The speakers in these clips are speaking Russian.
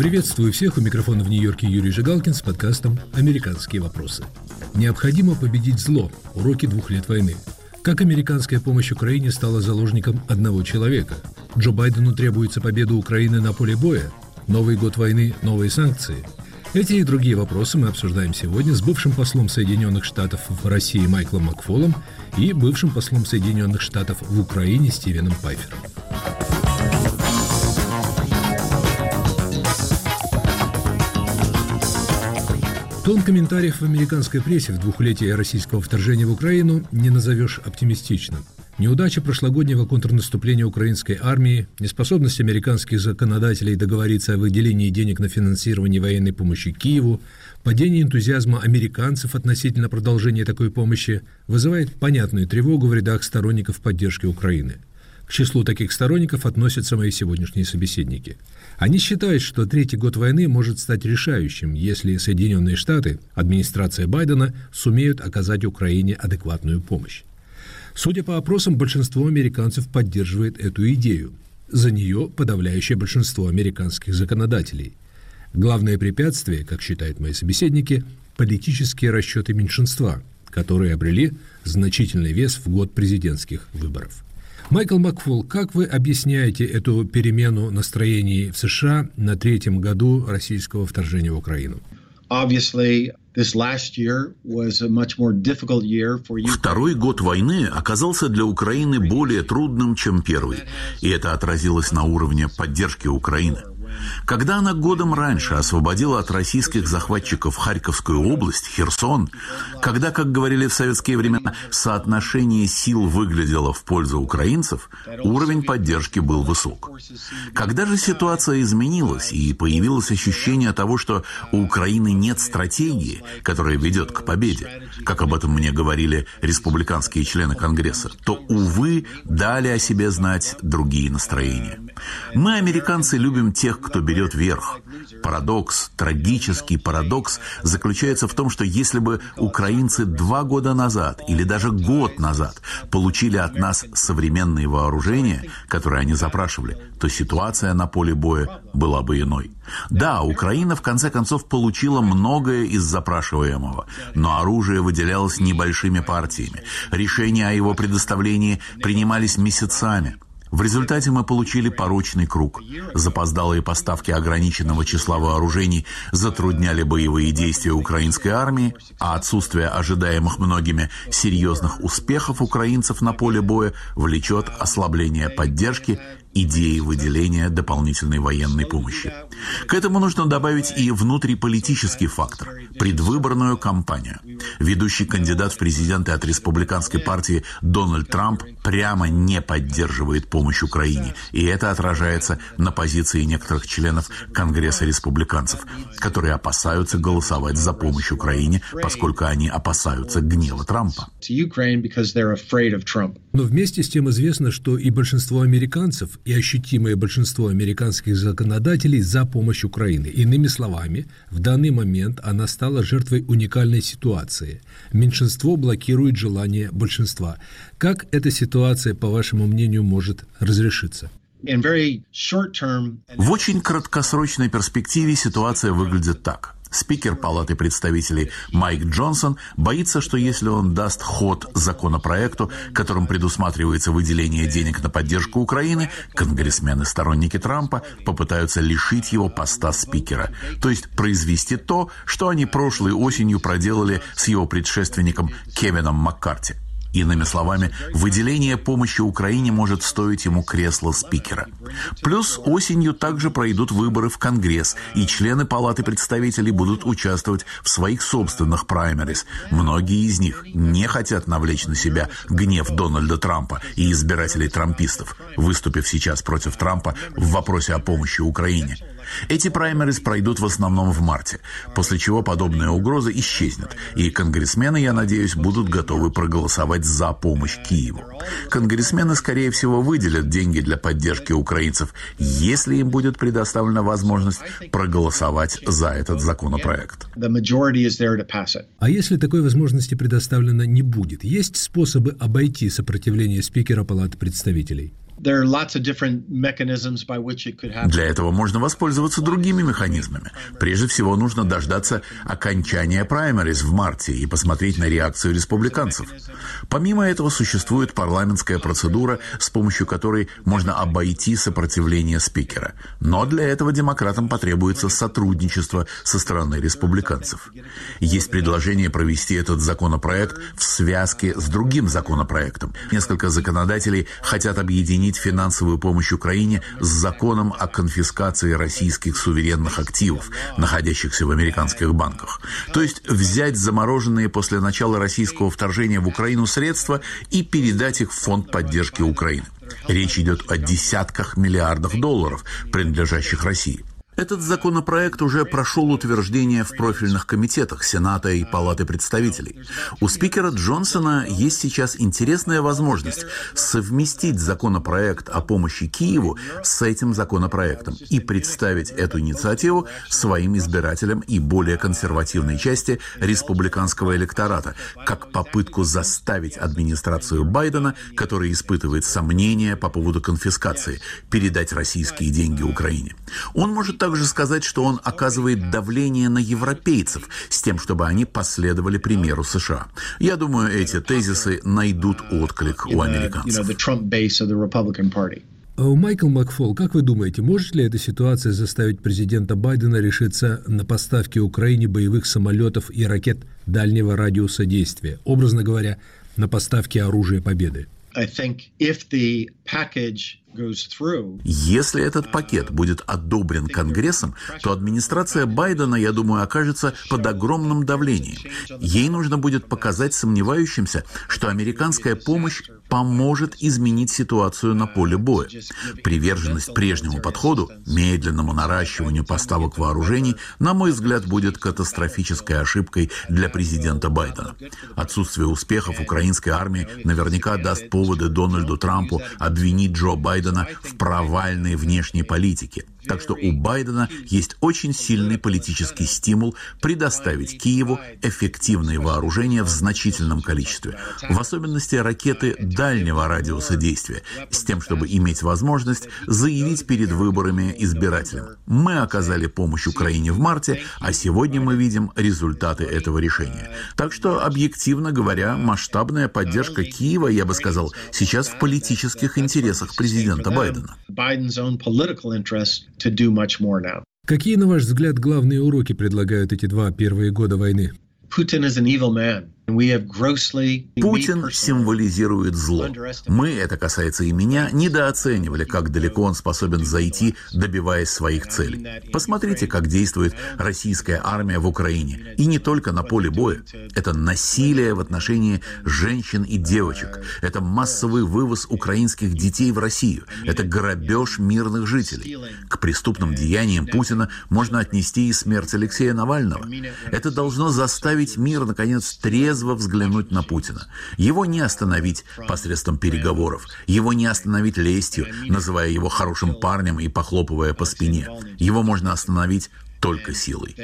Приветствую всех. У микрофона в Нью-Йорке Юрий Жигалкин с подкастом «Американские вопросы». Необходимо победить зло. Уроки двух лет войны. Как американская помощь Украине стала заложником одного человека? Джо Байдену требуется победа Украины на поле боя? Новый год войны, новые санкции? Эти и другие вопросы мы обсуждаем сегодня с бывшим послом Соединенных Штатов в России Майклом Макфолом и бывшим послом Соединенных Штатов в Украине Стивеном Пайфером. Тон комментариев в американской прессе в двухлетие российского вторжения в Украину не назовешь оптимистичным. Неудача прошлогоднего контрнаступления украинской армии, неспособность американских законодателей договориться о выделении денег на финансирование военной помощи Киеву, падение энтузиазма американцев относительно продолжения такой помощи вызывает понятную тревогу в рядах сторонников поддержки Украины – к числу таких сторонников относятся мои сегодняшние собеседники. Они считают, что третий год войны может стать решающим, если Соединенные Штаты, администрация Байдена, сумеют оказать Украине адекватную помощь. Судя по опросам, большинство американцев поддерживает эту идею. За нее подавляющее большинство американских законодателей. Главное препятствие, как считают мои собеседники, политические расчеты меньшинства, которые обрели значительный вес в год президентских выборов. Майкл Макфол, как вы объясняете эту перемену настроений в США на третьем году российского вторжения в Украину? Второй год войны оказался для Украины более трудным, чем первый, и это отразилось на уровне поддержки Украины. Когда она годом раньше освободила от российских захватчиков Харьковскую область, Херсон, когда, как говорили в советские времена, соотношение сил выглядело в пользу украинцев, уровень поддержки был высок. Когда же ситуация изменилась и появилось ощущение того, что у Украины нет стратегии, которая ведет к победе, как об этом мне говорили республиканские члены Конгресса, то, увы, дали о себе знать другие настроения. Мы, американцы, любим тех, кто берет верх. Парадокс, трагический парадокс заключается в том, что если бы украинцы два года назад или даже год назад получили от нас современные вооружения, которые они запрашивали, то ситуация на поле боя была бы иной. Да, Украина в конце концов получила многое из запрашиваемого, но оружие выделялось небольшими партиями. Решения о его предоставлении принимались месяцами – в результате мы получили порочный круг. Запоздалые поставки ограниченного числа вооружений затрудняли боевые действия украинской армии, а отсутствие ожидаемых многими серьезных успехов украинцев на поле боя влечет ослабление поддержки идеи выделения дополнительной военной помощи. К этому нужно добавить и внутриполитический фактор – предвыборную кампанию. Ведущий кандидат в президенты от республиканской партии Дональд Трамп прямо не поддерживает помощь Украине, и это отражается на позиции некоторых членов Конгресса республиканцев, которые опасаются голосовать за помощь Украине, поскольку они опасаются гнева Трампа. Но вместе с тем известно, что и большинство американцев и ощутимое большинство американских законодателей за помощь Украины. Иными словами, в данный момент она стала жертвой уникальной ситуации. Меньшинство блокирует желание большинства. Как эта ситуация, по вашему мнению, может разрешиться? В очень краткосрочной перспективе ситуация выглядит так – Спикер Палаты представителей Майк Джонсон боится, что если он даст ход законопроекту, которым предусматривается выделение денег на поддержку Украины, конгрессмены-сторонники Трампа попытаются лишить его поста спикера, то есть произвести то, что они прошлой осенью проделали с его предшественником Кевином Маккарти. Иными словами, выделение помощи Украине может стоить ему кресло спикера. Плюс осенью также пройдут выборы в Конгресс, и члены Палаты представителей будут участвовать в своих собственных праймерис. Многие из них не хотят навлечь на себя гнев Дональда Трампа и избирателей трампистов, выступив сейчас против Трампа в вопросе о помощи Украине. Эти праймерис пройдут в основном в марте, после чего подобная угроза исчезнет, и конгрессмены, я надеюсь, будут готовы проголосовать за помощь Киеву. Конгрессмены, скорее всего, выделят деньги для поддержки украинцев, если им будет предоставлена возможность проголосовать за этот законопроект. А если такой возможности предоставлено не будет, есть способы обойти сопротивление спикера Палаты представителей? Для этого можно воспользоваться другими механизмами. Прежде всего, нужно дождаться окончания праймерис в марте и посмотреть на реакцию республиканцев. Помимо этого, существует парламентская процедура, с помощью которой можно обойти сопротивление спикера. Но для этого демократам потребуется сотрудничество со стороны республиканцев. Есть предложение провести этот законопроект в связке с другим законопроектом. Несколько законодателей хотят объединить объединить финансовую помощь Украине с законом о конфискации российских суверенных активов, находящихся в американских банках. То есть взять замороженные после начала российского вторжения в Украину средства и передать их в фонд поддержки Украины. Речь идет о десятках миллиардов долларов, принадлежащих России. Этот законопроект уже прошел утверждение в профильных комитетах Сената и Палаты представителей. У спикера Джонсона есть сейчас интересная возможность совместить законопроект о помощи Киеву с этим законопроектом и представить эту инициативу своим избирателям и более консервативной части республиканского электората, как попытку заставить администрацию Байдена, которая испытывает сомнения по поводу конфискации, передать российские деньги Украине. Он может также также сказать, что он оказывает давление на европейцев с тем, чтобы они последовали примеру США. Я думаю, эти тезисы найдут отклик у американцев. А Майкл Макфол, как вы думаете, может ли эта ситуация заставить президента Байдена решиться на поставки Украине боевых самолетов и ракет дальнего радиуса действия, образно говоря, на поставки оружия победы? I think if the package если этот пакет будет одобрен Конгрессом, то администрация Байдена, я думаю, окажется под огромным давлением. Ей нужно будет показать сомневающимся, что американская помощь поможет изменить ситуацию на поле боя. Приверженность прежнему подходу, медленному наращиванию поставок вооружений, на мой взгляд, будет катастрофической ошибкой для президента Байдена. Отсутствие успехов украинской армии наверняка даст поводы Дональду Трампу обвинить Джо Байдена Байдена в провальной внешней политике. Так что у Байдена есть очень сильный политический стимул предоставить Киеву эффективные вооружения в значительном количестве, в особенности ракеты дальнего радиуса действия, с тем, чтобы иметь возможность заявить перед выборами избирателям. Мы оказали помощь Украине в марте, а сегодня мы видим результаты этого решения. Так что, объективно говоря, масштабная поддержка Киева, я бы сказал, сейчас в политических интересах президента Байдена to do much more now. Какие, на ваш взгляд, главные уроки предлагают эти два первые года войны? Putin is an evil man. Путин символизирует зло. Мы, это касается и меня, недооценивали, как далеко он способен зайти, добиваясь своих целей. Посмотрите, как действует российская армия в Украине. И не только на поле боя. Это насилие в отношении женщин и девочек. Это массовый вывоз украинских детей в Россию. Это грабеж мирных жителей. К преступным деяниям Путина можно отнести и смерть Алексея Навального. Это должно заставить мир, наконец, трезво трезво взглянуть на Путина. Его не остановить посредством переговоров, его не остановить лестью, называя его хорошим парнем и похлопывая по спине. Его можно остановить только силой.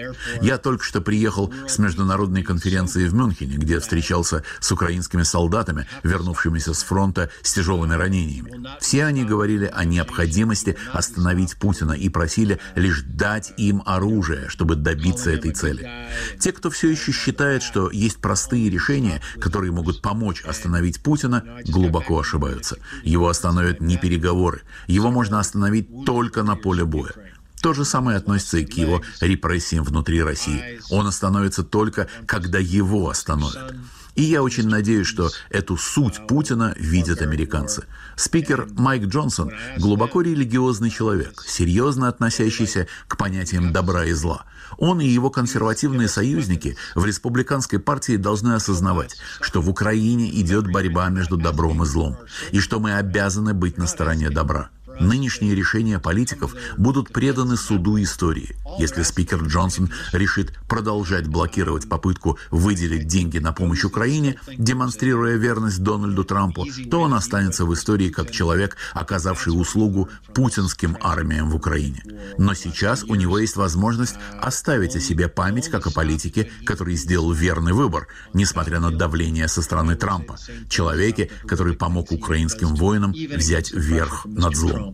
Я только что приехал с международной конференции в Мюнхене, где встречался с украинскими солдатами, вернувшимися с фронта с тяжелыми ранениями. Все они говорили о необходимости остановить Путина и просили лишь дать им оружие, чтобы добиться этой цели. Те, кто все еще считает, что есть простые решения, которые могут помочь остановить Путина, глубоко ошибаются. Его остановят не переговоры. Его можно остановить только на поле боя. То же самое относится и к его репрессиям внутри России. Он остановится только, когда его остановят. И я очень надеюсь, что эту суть Путина видят американцы. Спикер Майк Джонсон – глубоко религиозный человек, серьезно относящийся к понятиям добра и зла. Он и его консервативные союзники в республиканской партии должны осознавать, что в Украине идет борьба между добром и злом, и что мы обязаны быть на стороне добра. Нынешние решения политиков будут преданы суду истории. Если спикер Джонсон решит продолжать блокировать попытку выделить деньги на помощь Украине, демонстрируя верность Дональду Трампу, то он останется в истории как человек, оказавший услугу путинским армиям в Украине. Но сейчас у него есть возможность оставить о себе память как о политике, который сделал верный выбор, несмотря на давление со стороны Трампа, человеке, который помог украинским воинам взять верх над злом.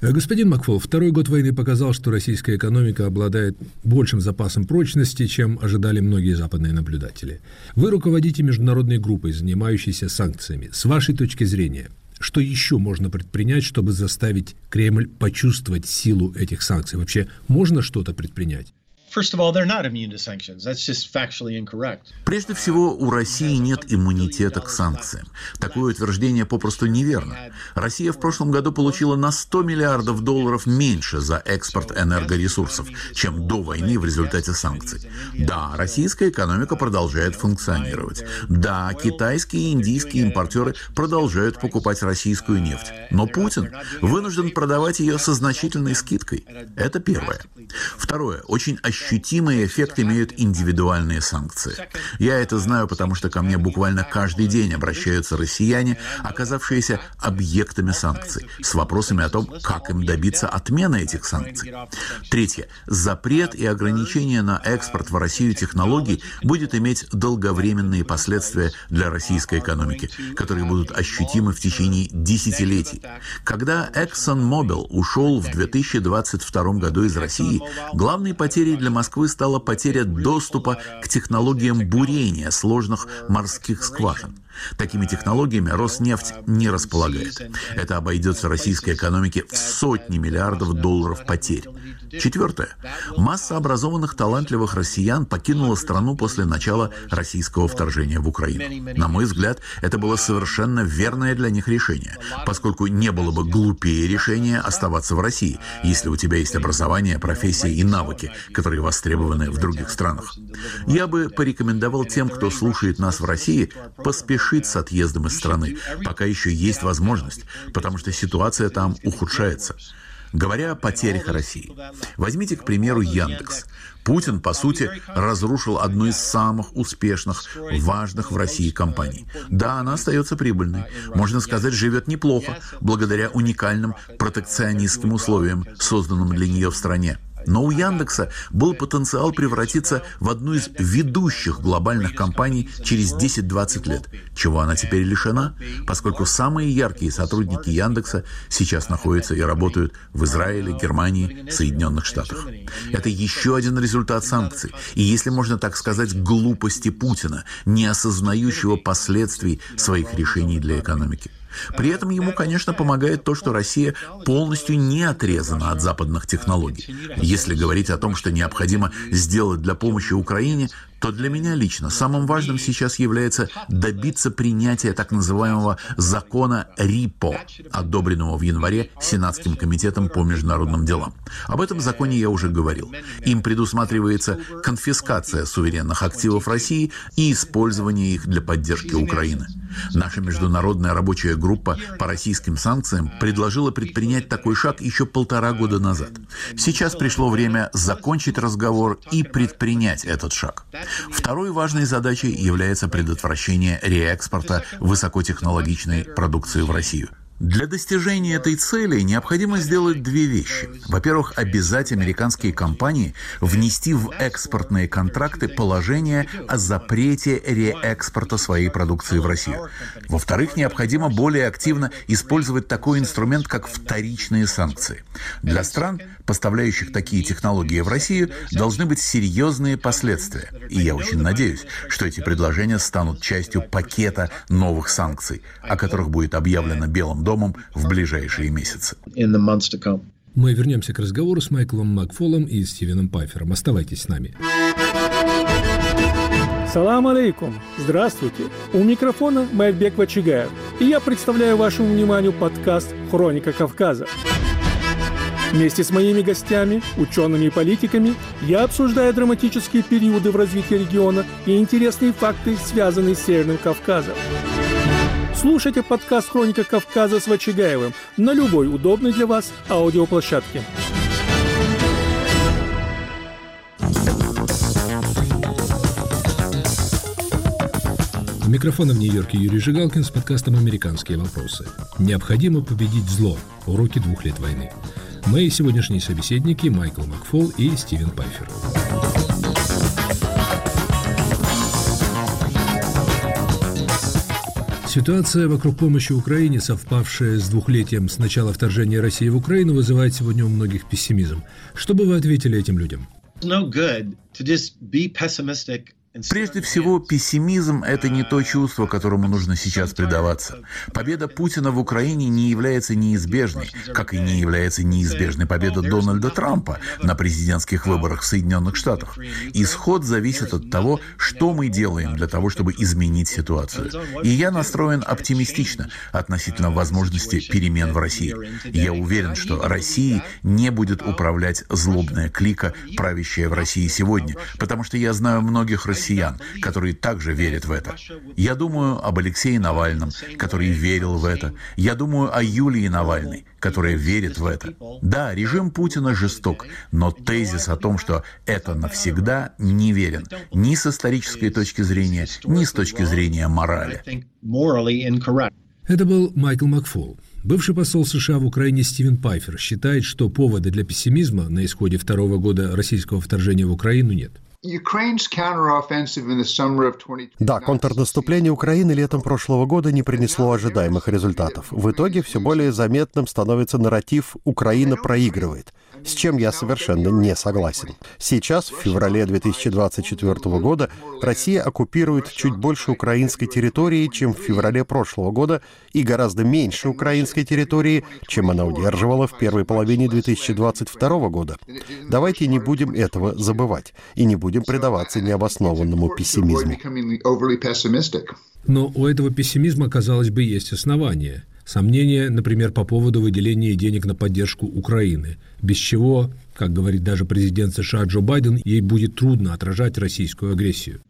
Э, господин Макфол, второй год войны показал, что российская экономика обладает большим запасом прочности, чем ожидали многие западные наблюдатели. Вы руководите международной группой, занимающейся санкциями. С вашей точки зрения, что еще можно предпринять, чтобы заставить Кремль почувствовать силу этих санкций? Вообще можно что-то предпринять? Прежде всего, у России нет иммунитета к санкциям. Такое утверждение попросту неверно. Россия в прошлом году получила на 100 миллиардов долларов меньше за экспорт энергоресурсов, чем до войны в результате санкций. Да, российская экономика продолжает функционировать. Да, китайские и индийские импортеры продолжают покупать российскую нефть. Но Путин вынужден продавать ее со значительной скидкой. Это первое. Второе. Очень ощутимо ощутимый эффект имеют индивидуальные санкции. Я это знаю, потому что ко мне буквально каждый день обращаются россияне, оказавшиеся объектами санкций, с вопросами о том, как им добиться отмены этих санкций. Третье. Запрет и ограничение на экспорт в Россию технологий будет иметь долговременные последствия для российской экономики, которые будут ощутимы в течение десятилетий. Когда ExxonMobil ушел в 2022 году из России, главной потерей для Москвы стала потеря доступа к технологиям бурения сложных морских скважин. Такими технологиями Роснефть не располагает. Это обойдется российской экономике в сотни миллиардов долларов потерь. Четвертое. Масса образованных талантливых россиян покинула страну после начала российского вторжения в Украину. На мой взгляд, это было совершенно верное для них решение, поскольку не было бы глупее решения оставаться в России, если у тебя есть образование, профессия и навыки, которые востребованы в других странах. Я бы порекомендовал тем, кто слушает нас в России, поспешить с отъездом из страны, пока еще есть возможность, потому что ситуация там ухудшается. Говоря о потерях России, возьмите, к примеру, Яндекс. Путин, по сути, разрушил одну из самых успешных, важных в России компаний. Да, она остается прибыльной. Можно сказать, живет неплохо, благодаря уникальным протекционистским условиям, созданным для нее в стране. Но у Яндекса был потенциал превратиться в одну из ведущих глобальных компаний через 10-20 лет, чего она теперь лишена, поскольку самые яркие сотрудники Яндекса сейчас находятся и работают в Израиле, Германии, Соединенных Штатах. Это еще один результат санкций. И если можно так сказать, глупости Путина, не осознающего последствий своих решений для экономики. При этом ему, конечно, помогает то, что Россия полностью не отрезана от западных технологий. Если говорить о том, что необходимо сделать для помощи Украине, то для меня лично самым важным сейчас является добиться принятия так называемого закона РИПО, одобренного в январе Сенатским комитетом по международным делам. Об этом законе я уже говорил. Им предусматривается конфискация суверенных активов России и использование их для поддержки Украины. Наша международная рабочая группа по российским санкциям предложила предпринять такой шаг еще полтора года назад. Сейчас пришло время закончить разговор и предпринять этот шаг. Второй важной задачей является предотвращение реэкспорта высокотехнологичной продукции в Россию. Для достижения этой цели необходимо сделать две вещи. Во-первых, обязать американские компании внести в экспортные контракты положение о запрете реэкспорта своей продукции в Россию. Во-вторых, необходимо более активно использовать такой инструмент, как вторичные санкции. Для стран, поставляющих такие технологии в Россию, должны быть серьезные последствия. И я очень надеюсь, что эти предложения станут частью пакета новых санкций, о которых будет объявлено Белым домом в ближайшие месяцы. Мы вернемся к разговору с Майклом Макфолом и Стивеном Пайфером. Оставайтесь с нами. Салам алейкум! Здравствуйте! У микрофона Майбек Вачигаев, и я представляю вашему вниманию подкаст «Хроника Кавказа». Вместе с моими гостями, учеными и политиками, я обсуждаю драматические периоды в развитии региона и интересные факты, связанные с Северным Кавказом – Слушайте подкаст «Хроника Кавказа» с Вачигаевым на любой удобной для вас аудиоплощадке. У в Нью-Йорке Юрий Жигалкин с подкастом «Американские вопросы». Необходимо победить зло. Уроки двух лет войны. Мои сегодняшние собеседники Майкл Макфол и Стивен Пайфер. Ситуация вокруг помощи Украине, совпавшая с двухлетием с начала вторжения России в Украину, вызывает сегодня у многих пессимизм. Что бы вы ответили этим людям? no good to just be pessimistic Прежде всего, пессимизм – это не то чувство, которому нужно сейчас предаваться. Победа Путина в Украине не является неизбежной, как и не является неизбежной победа Дональда Трампа на президентских выборах в Соединенных Штатах. Исход зависит от того, что мы делаем для того, чтобы изменить ситуацию. И я настроен оптимистично относительно возможности перемен в России. Я уверен, что Россией не будет управлять злобная клика, правящая в России сегодня, потому что я знаю многих россиян, россиян, которые также верят в это. Я думаю об Алексее Навальном, который верил в это. Я думаю о Юлии Навальной, которая верит в это. Да, режим Путина жесток, но тезис о том, что это навсегда, не верен ни с исторической точки зрения, ни с точки зрения морали. Это был Майкл Макфол. Бывший посол США в Украине Стивен Пайфер считает, что повода для пессимизма на исходе второго года российского вторжения в Украину нет. Да, контрнаступление Украины летом прошлого года не принесло ожидаемых результатов. В итоге все более заметным становится нарратив «Украина проигрывает», с чем я совершенно не согласен. Сейчас, в феврале 2024 года, Россия оккупирует чуть больше украинской территории, чем в феврале прошлого года, и гораздо меньше украинской территории, чем она удерживала в первой половине 2022 года. Давайте не будем этого забывать и не будем предаваться необоснованному пессимизму. Но у этого пессимизма, казалось бы, есть основания – Сомнения, например, по поводу выделения денег на поддержку Украины, без чего, как говорит даже президент США Джо Байден, ей будет трудно отражать российскую агрессию.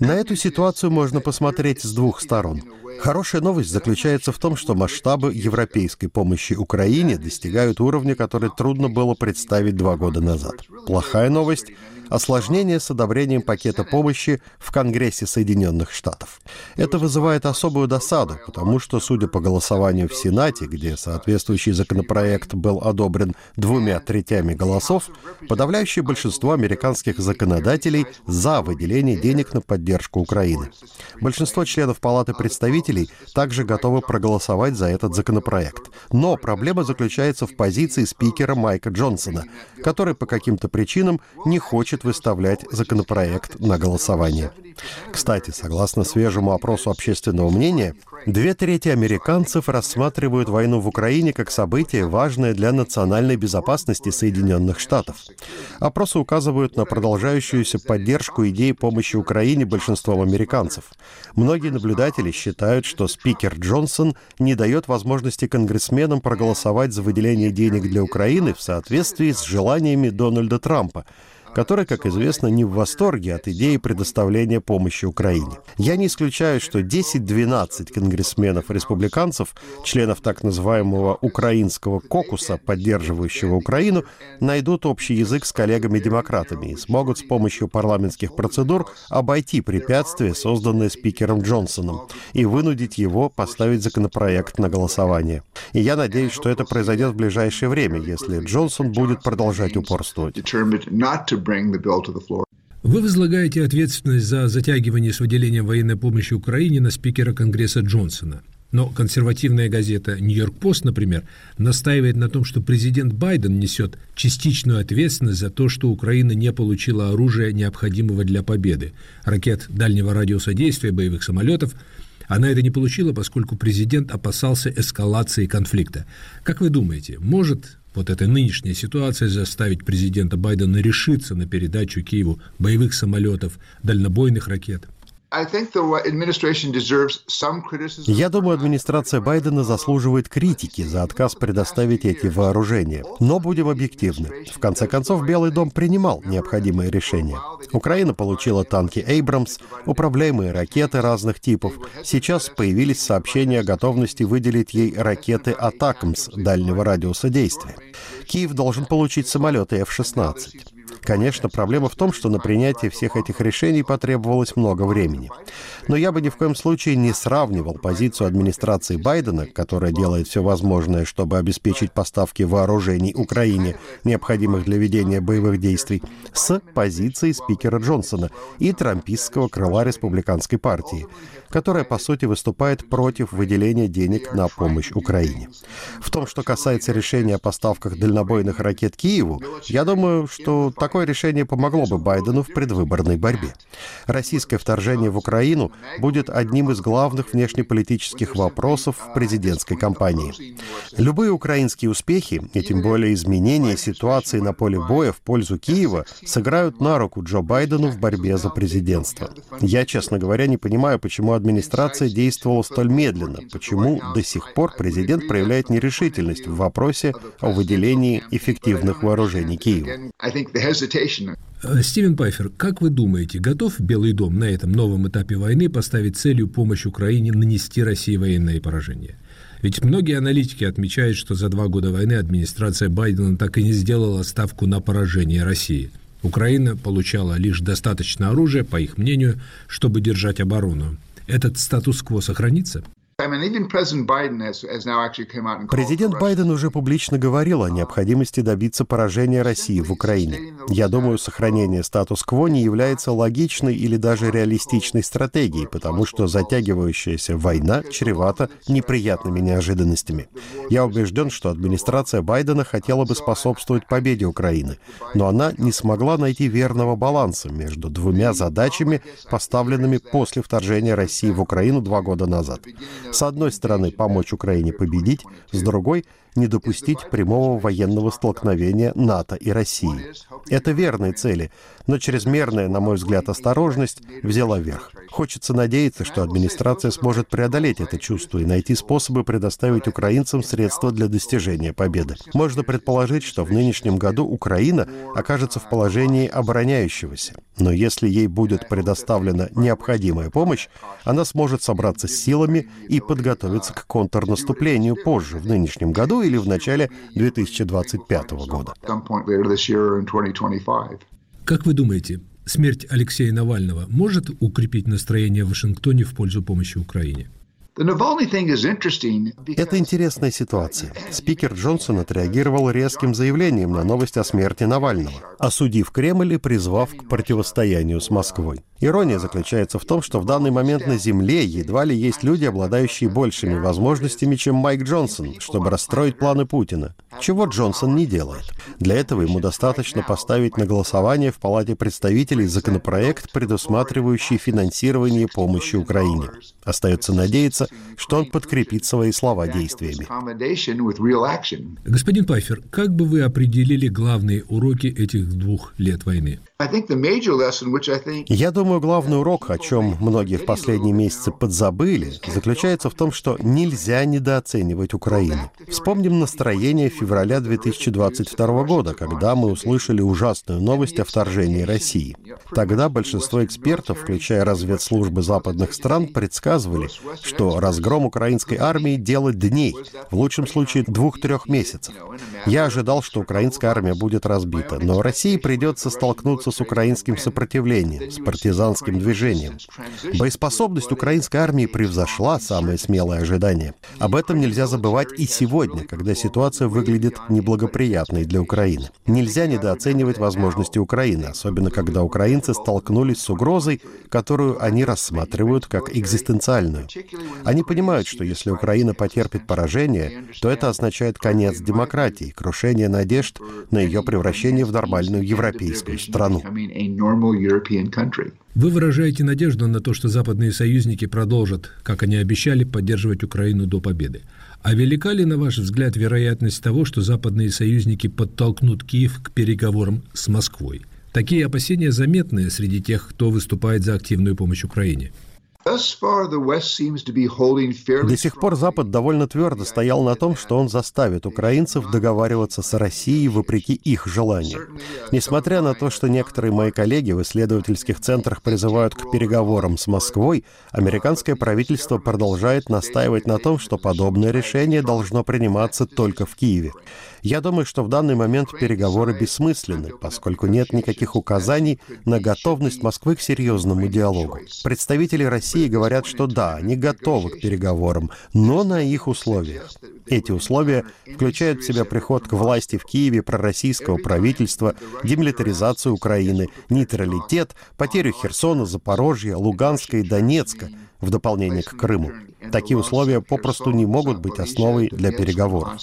На эту ситуацию можно посмотреть с двух сторон. Хорошая новость заключается в том, что масштабы европейской помощи Украине достигают уровня, который трудно было представить два года назад. Плохая новость осложнение с одобрением пакета помощи в Конгрессе Соединенных Штатов. Это вызывает особую досаду, потому что, судя по голосованию в Сенате, где соответствующий законопроект был одобрен двумя третями голосов, подавляющее большинство американских законодателей за выделение денег на поддержку Украины. Большинство членов Палаты представителей также готовы проголосовать за этот законопроект. Но проблема заключается в позиции спикера Майка Джонсона, который по каким-то причинам не хочет хочет выставлять законопроект на голосование. Кстати, согласно свежему опросу общественного мнения, две трети американцев рассматривают войну в Украине как событие, важное для национальной безопасности Соединенных Штатов. Опросы указывают на продолжающуюся поддержку идеи помощи Украине большинством американцев. Многие наблюдатели считают, что спикер Джонсон не дает возможности конгрессменам проголосовать за выделение денег для Украины в соответствии с желаниями Дональда Трампа, который, как известно, не в восторге от идеи предоставления помощи Украине. Я не исключаю, что 10-12 конгрессменов-республиканцев, членов так называемого украинского кокуса, поддерживающего Украину, найдут общий язык с коллегами-демократами и смогут с помощью парламентских процедур обойти препятствия, созданные спикером Джонсоном, и вынудить его поставить законопроект на голосование. И я надеюсь, что это произойдет в ближайшее время, если Джонсон будет продолжать упорствовать. Вы возлагаете ответственность за затягивание с выделением военной помощи Украине на спикера Конгресса Джонсона. Но консервативная газета «Нью-Йорк-Пост», например, настаивает на том, что президент Байден несет частичную ответственность за то, что Украина не получила оружия, необходимого для победы, ракет дальнего радиуса действия, боевых самолетов. Она это не получила, поскольку президент опасался эскалации конфликта. Как вы думаете, может вот эта нынешняя ситуация заставить президента Байдена решиться на передачу Киеву боевых самолетов, дальнобойных ракет? Я думаю, администрация Байдена заслуживает критики за отказ предоставить эти вооружения. Но будем объективны. В конце концов, Белый дом принимал необходимые решения. Украина получила танки «Эйбрамс», управляемые ракеты разных типов. Сейчас появились сообщения о готовности выделить ей ракеты «Атакмс» дальнего радиуса действия. Киев должен получить самолеты F-16. Конечно, проблема в том, что на принятие всех этих решений потребовалось много времени. Но я бы ни в коем случае не сравнивал позицию администрации Байдена, которая делает все возможное, чтобы обеспечить поставки вооружений Украине, необходимых для ведения боевых действий, с позицией спикера Джонсона и трампистского крыла республиканской партии, которая, по сути, выступает против выделения денег на помощь Украине. В том, что касается решения о поставках дальнобойных ракет Киеву, я думаю, что такое решение помогло бы Байдену в предвыборной борьбе. Российское вторжение в Украину будет одним из главных внешнеполитических вопросов в президентской кампании. Любые украинские успехи, и тем более изменения ситуации на поле боя в пользу Киева, сыграют на руку Джо Байдену в борьбе за президентство. Я, честно говоря, не понимаю, почему администрация действовала столь медленно, почему до сих пор президент проявляет нерешительность в вопросе о выделении эффективных вооружений Киеву. Э, Стивен Пайфер, как вы думаете, готов Белый дом на этом новом этапе войны поставить целью помощь Украине нанести России военное поражение? Ведь многие аналитики отмечают, что за два года войны администрация Байдена так и не сделала ставку на поражение России. Украина получала лишь достаточно оружия, по их мнению, чтобы держать оборону. Этот статус-кво сохранится? Президент Байден уже публично говорил о необходимости добиться поражения России в Украине. Я думаю, сохранение статус-кво не является логичной или даже реалистичной стратегией, потому что затягивающаяся война чревата неприятными неожиданностями. Я убежден, что администрация Байдена хотела бы способствовать победе Украины, но она не смогла найти верного баланса между двумя задачами, поставленными после вторжения России в Украину два года назад. С одной стороны, помочь Украине победить, с другой не допустить прямого военного столкновения НАТО и России. Это верные цели, но чрезмерная, на мой взгляд, осторожность взяла верх. Хочется надеяться, что администрация сможет преодолеть это чувство и найти способы предоставить украинцам средства для достижения победы. Можно предположить, что в нынешнем году Украина окажется в положении обороняющегося. Но если ей будет предоставлена необходимая помощь, она сможет собраться с силами и подготовиться к контрнаступлению позже, в нынешнем году или в начале 2025 года. Как вы думаете, смерть Алексея Навального может укрепить настроение в Вашингтоне в пользу помощи Украине? Это интересная ситуация. Спикер Джонсон отреагировал резким заявлением на новость о смерти Навального, осудив Кремль и призвав к противостоянию с Москвой. Ирония заключается в том, что в данный момент на Земле едва ли есть люди, обладающие большими возможностями, чем Майк Джонсон, чтобы расстроить планы Путина. Чего Джонсон не делает. Для этого ему достаточно поставить на голосование в Палате представителей законопроект, предусматривающий финансирование помощи Украине. Остается надеяться, что он подкрепит свои слова действиями. Господин Пайфер, как бы вы определили главные уроки этих двух лет войны? Я думаю, главный урок, о чем многие в последние месяцы подзабыли, заключается в том, что нельзя недооценивать Украину. Вспомним настроение февраля 2022 года, когда мы услышали ужасную новость о вторжении России. Тогда большинство экспертов, включая разведслужбы западных стран, предсказывали, что разгром украинской армии — дело дней, в лучшем случае двух-трех месяцев. Я ожидал, что украинская армия будет разбита, но России придется столкнуться столкнуться с украинским сопротивлением, с партизанским движением. Боеспособность украинской армии превзошла самые смелые ожидания. Об этом нельзя забывать и сегодня, когда ситуация выглядит неблагоприятной для Украины. Нельзя недооценивать возможности Украины, особенно когда украинцы столкнулись с угрозой, которую они рассматривают как экзистенциальную. Они понимают, что если Украина потерпит поражение, то это означает конец демократии, крушение надежд на ее превращение в нормальную европейскую страну. Вы выражаете надежду на то, что западные союзники продолжат, как они обещали, поддерживать Украину до победы. А велика ли, на ваш взгляд, вероятность того, что западные союзники подтолкнут Киев к переговорам с Москвой? Такие опасения заметны среди тех, кто выступает за активную помощь Украине. До сих пор Запад довольно твердо стоял на том, что он заставит украинцев договариваться с Россией вопреки их желанию. Несмотря на то, что некоторые мои коллеги в исследовательских центрах призывают к переговорам с Москвой, американское правительство продолжает настаивать на том, что подобное решение должно приниматься только в Киеве. Я думаю, что в данный момент переговоры бессмысленны, поскольку нет никаких указаний на готовность Москвы к серьезному диалогу. Представители России говорят, что да, они готовы к переговорам, но на их условиях. Эти условия включают в себя приход к власти в Киеве пророссийского правительства, демилитаризацию Украины, нейтралитет, потерю Херсона, Запорожья, Луганска и Донецка, в дополнение к Крыму. Такие условия попросту не могут быть основой для переговоров.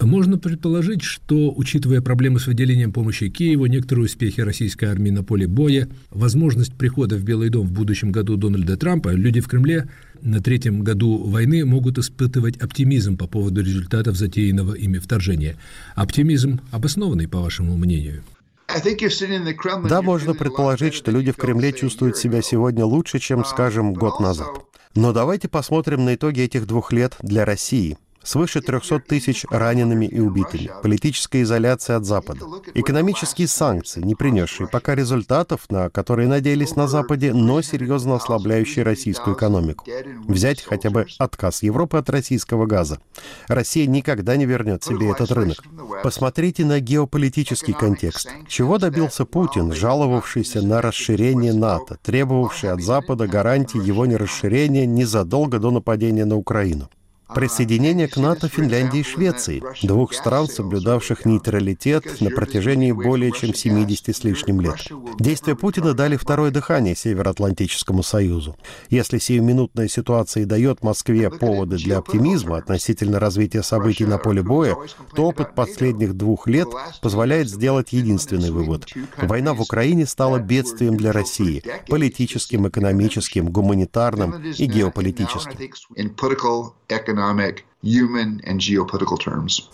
Можно предположить, что, учитывая проблемы с выделением помощи Киеву, некоторые успехи российской армии на поле боя, возможность прихода в Белый дом в будущем году Дональда Трампа, люди в Кремле на третьем году войны могут испытывать оптимизм по поводу результатов затеянного ими вторжения. Оптимизм обоснованный, по вашему мнению? Да, можно предположить, что люди в Кремле чувствуют себя сегодня лучше, чем, скажем, год назад. Но давайте посмотрим на итоги этих двух лет для России – свыше 300 тысяч ранеными и убитыми, политическая изоляция от Запада, экономические санкции, не принесшие пока результатов, на которые надеялись на Западе, но серьезно ослабляющие российскую экономику. Взять хотя бы отказ Европы от российского газа. Россия никогда не вернет себе этот рынок. Посмотрите на геополитический контекст. Чего добился Путин, жаловавшийся на расширение НАТО, требовавший от Запада гарантий его нерасширения незадолго до нападения на Украину? Присоединение к НАТО Финляндии и Швеции, двух стран, соблюдавших нейтралитет на протяжении более чем 70 с лишним лет. Действия Путина дали второе дыхание Североатлантическому Союзу. Если сиюминутная ситуация дает Москве поводы для оптимизма относительно развития событий на поле боя, то опыт последних двух лет позволяет сделать единственный вывод. Война в Украине стала бедствием для России – политическим, экономическим, гуманитарным и геополитическим economic, human, and geopolitical terms.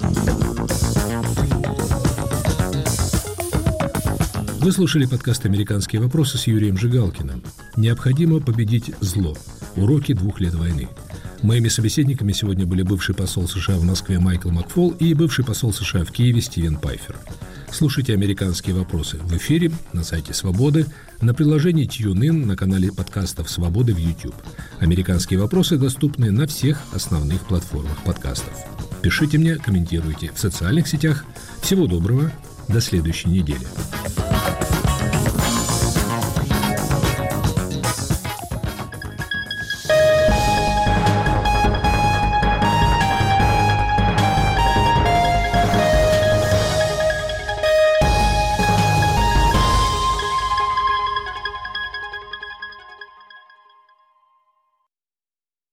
Вы слушали подкаст «Американские вопросы» с Юрием Жигалкиным. Необходимо победить зло. Уроки двух лет войны. Моими собеседниками сегодня были бывший посол США в Москве Майкл Макфол и бывший посол США в Киеве Стивен Пайфер. Слушайте «Американские вопросы» в эфире, на сайте «Свободы», на приложении TuneIn, на канале подкастов «Свободы» в YouTube. «Американские вопросы» доступны на всех основных платформах подкастов. Пишите мне, комментируйте в социальных сетях. Всего доброго, до следующей недели.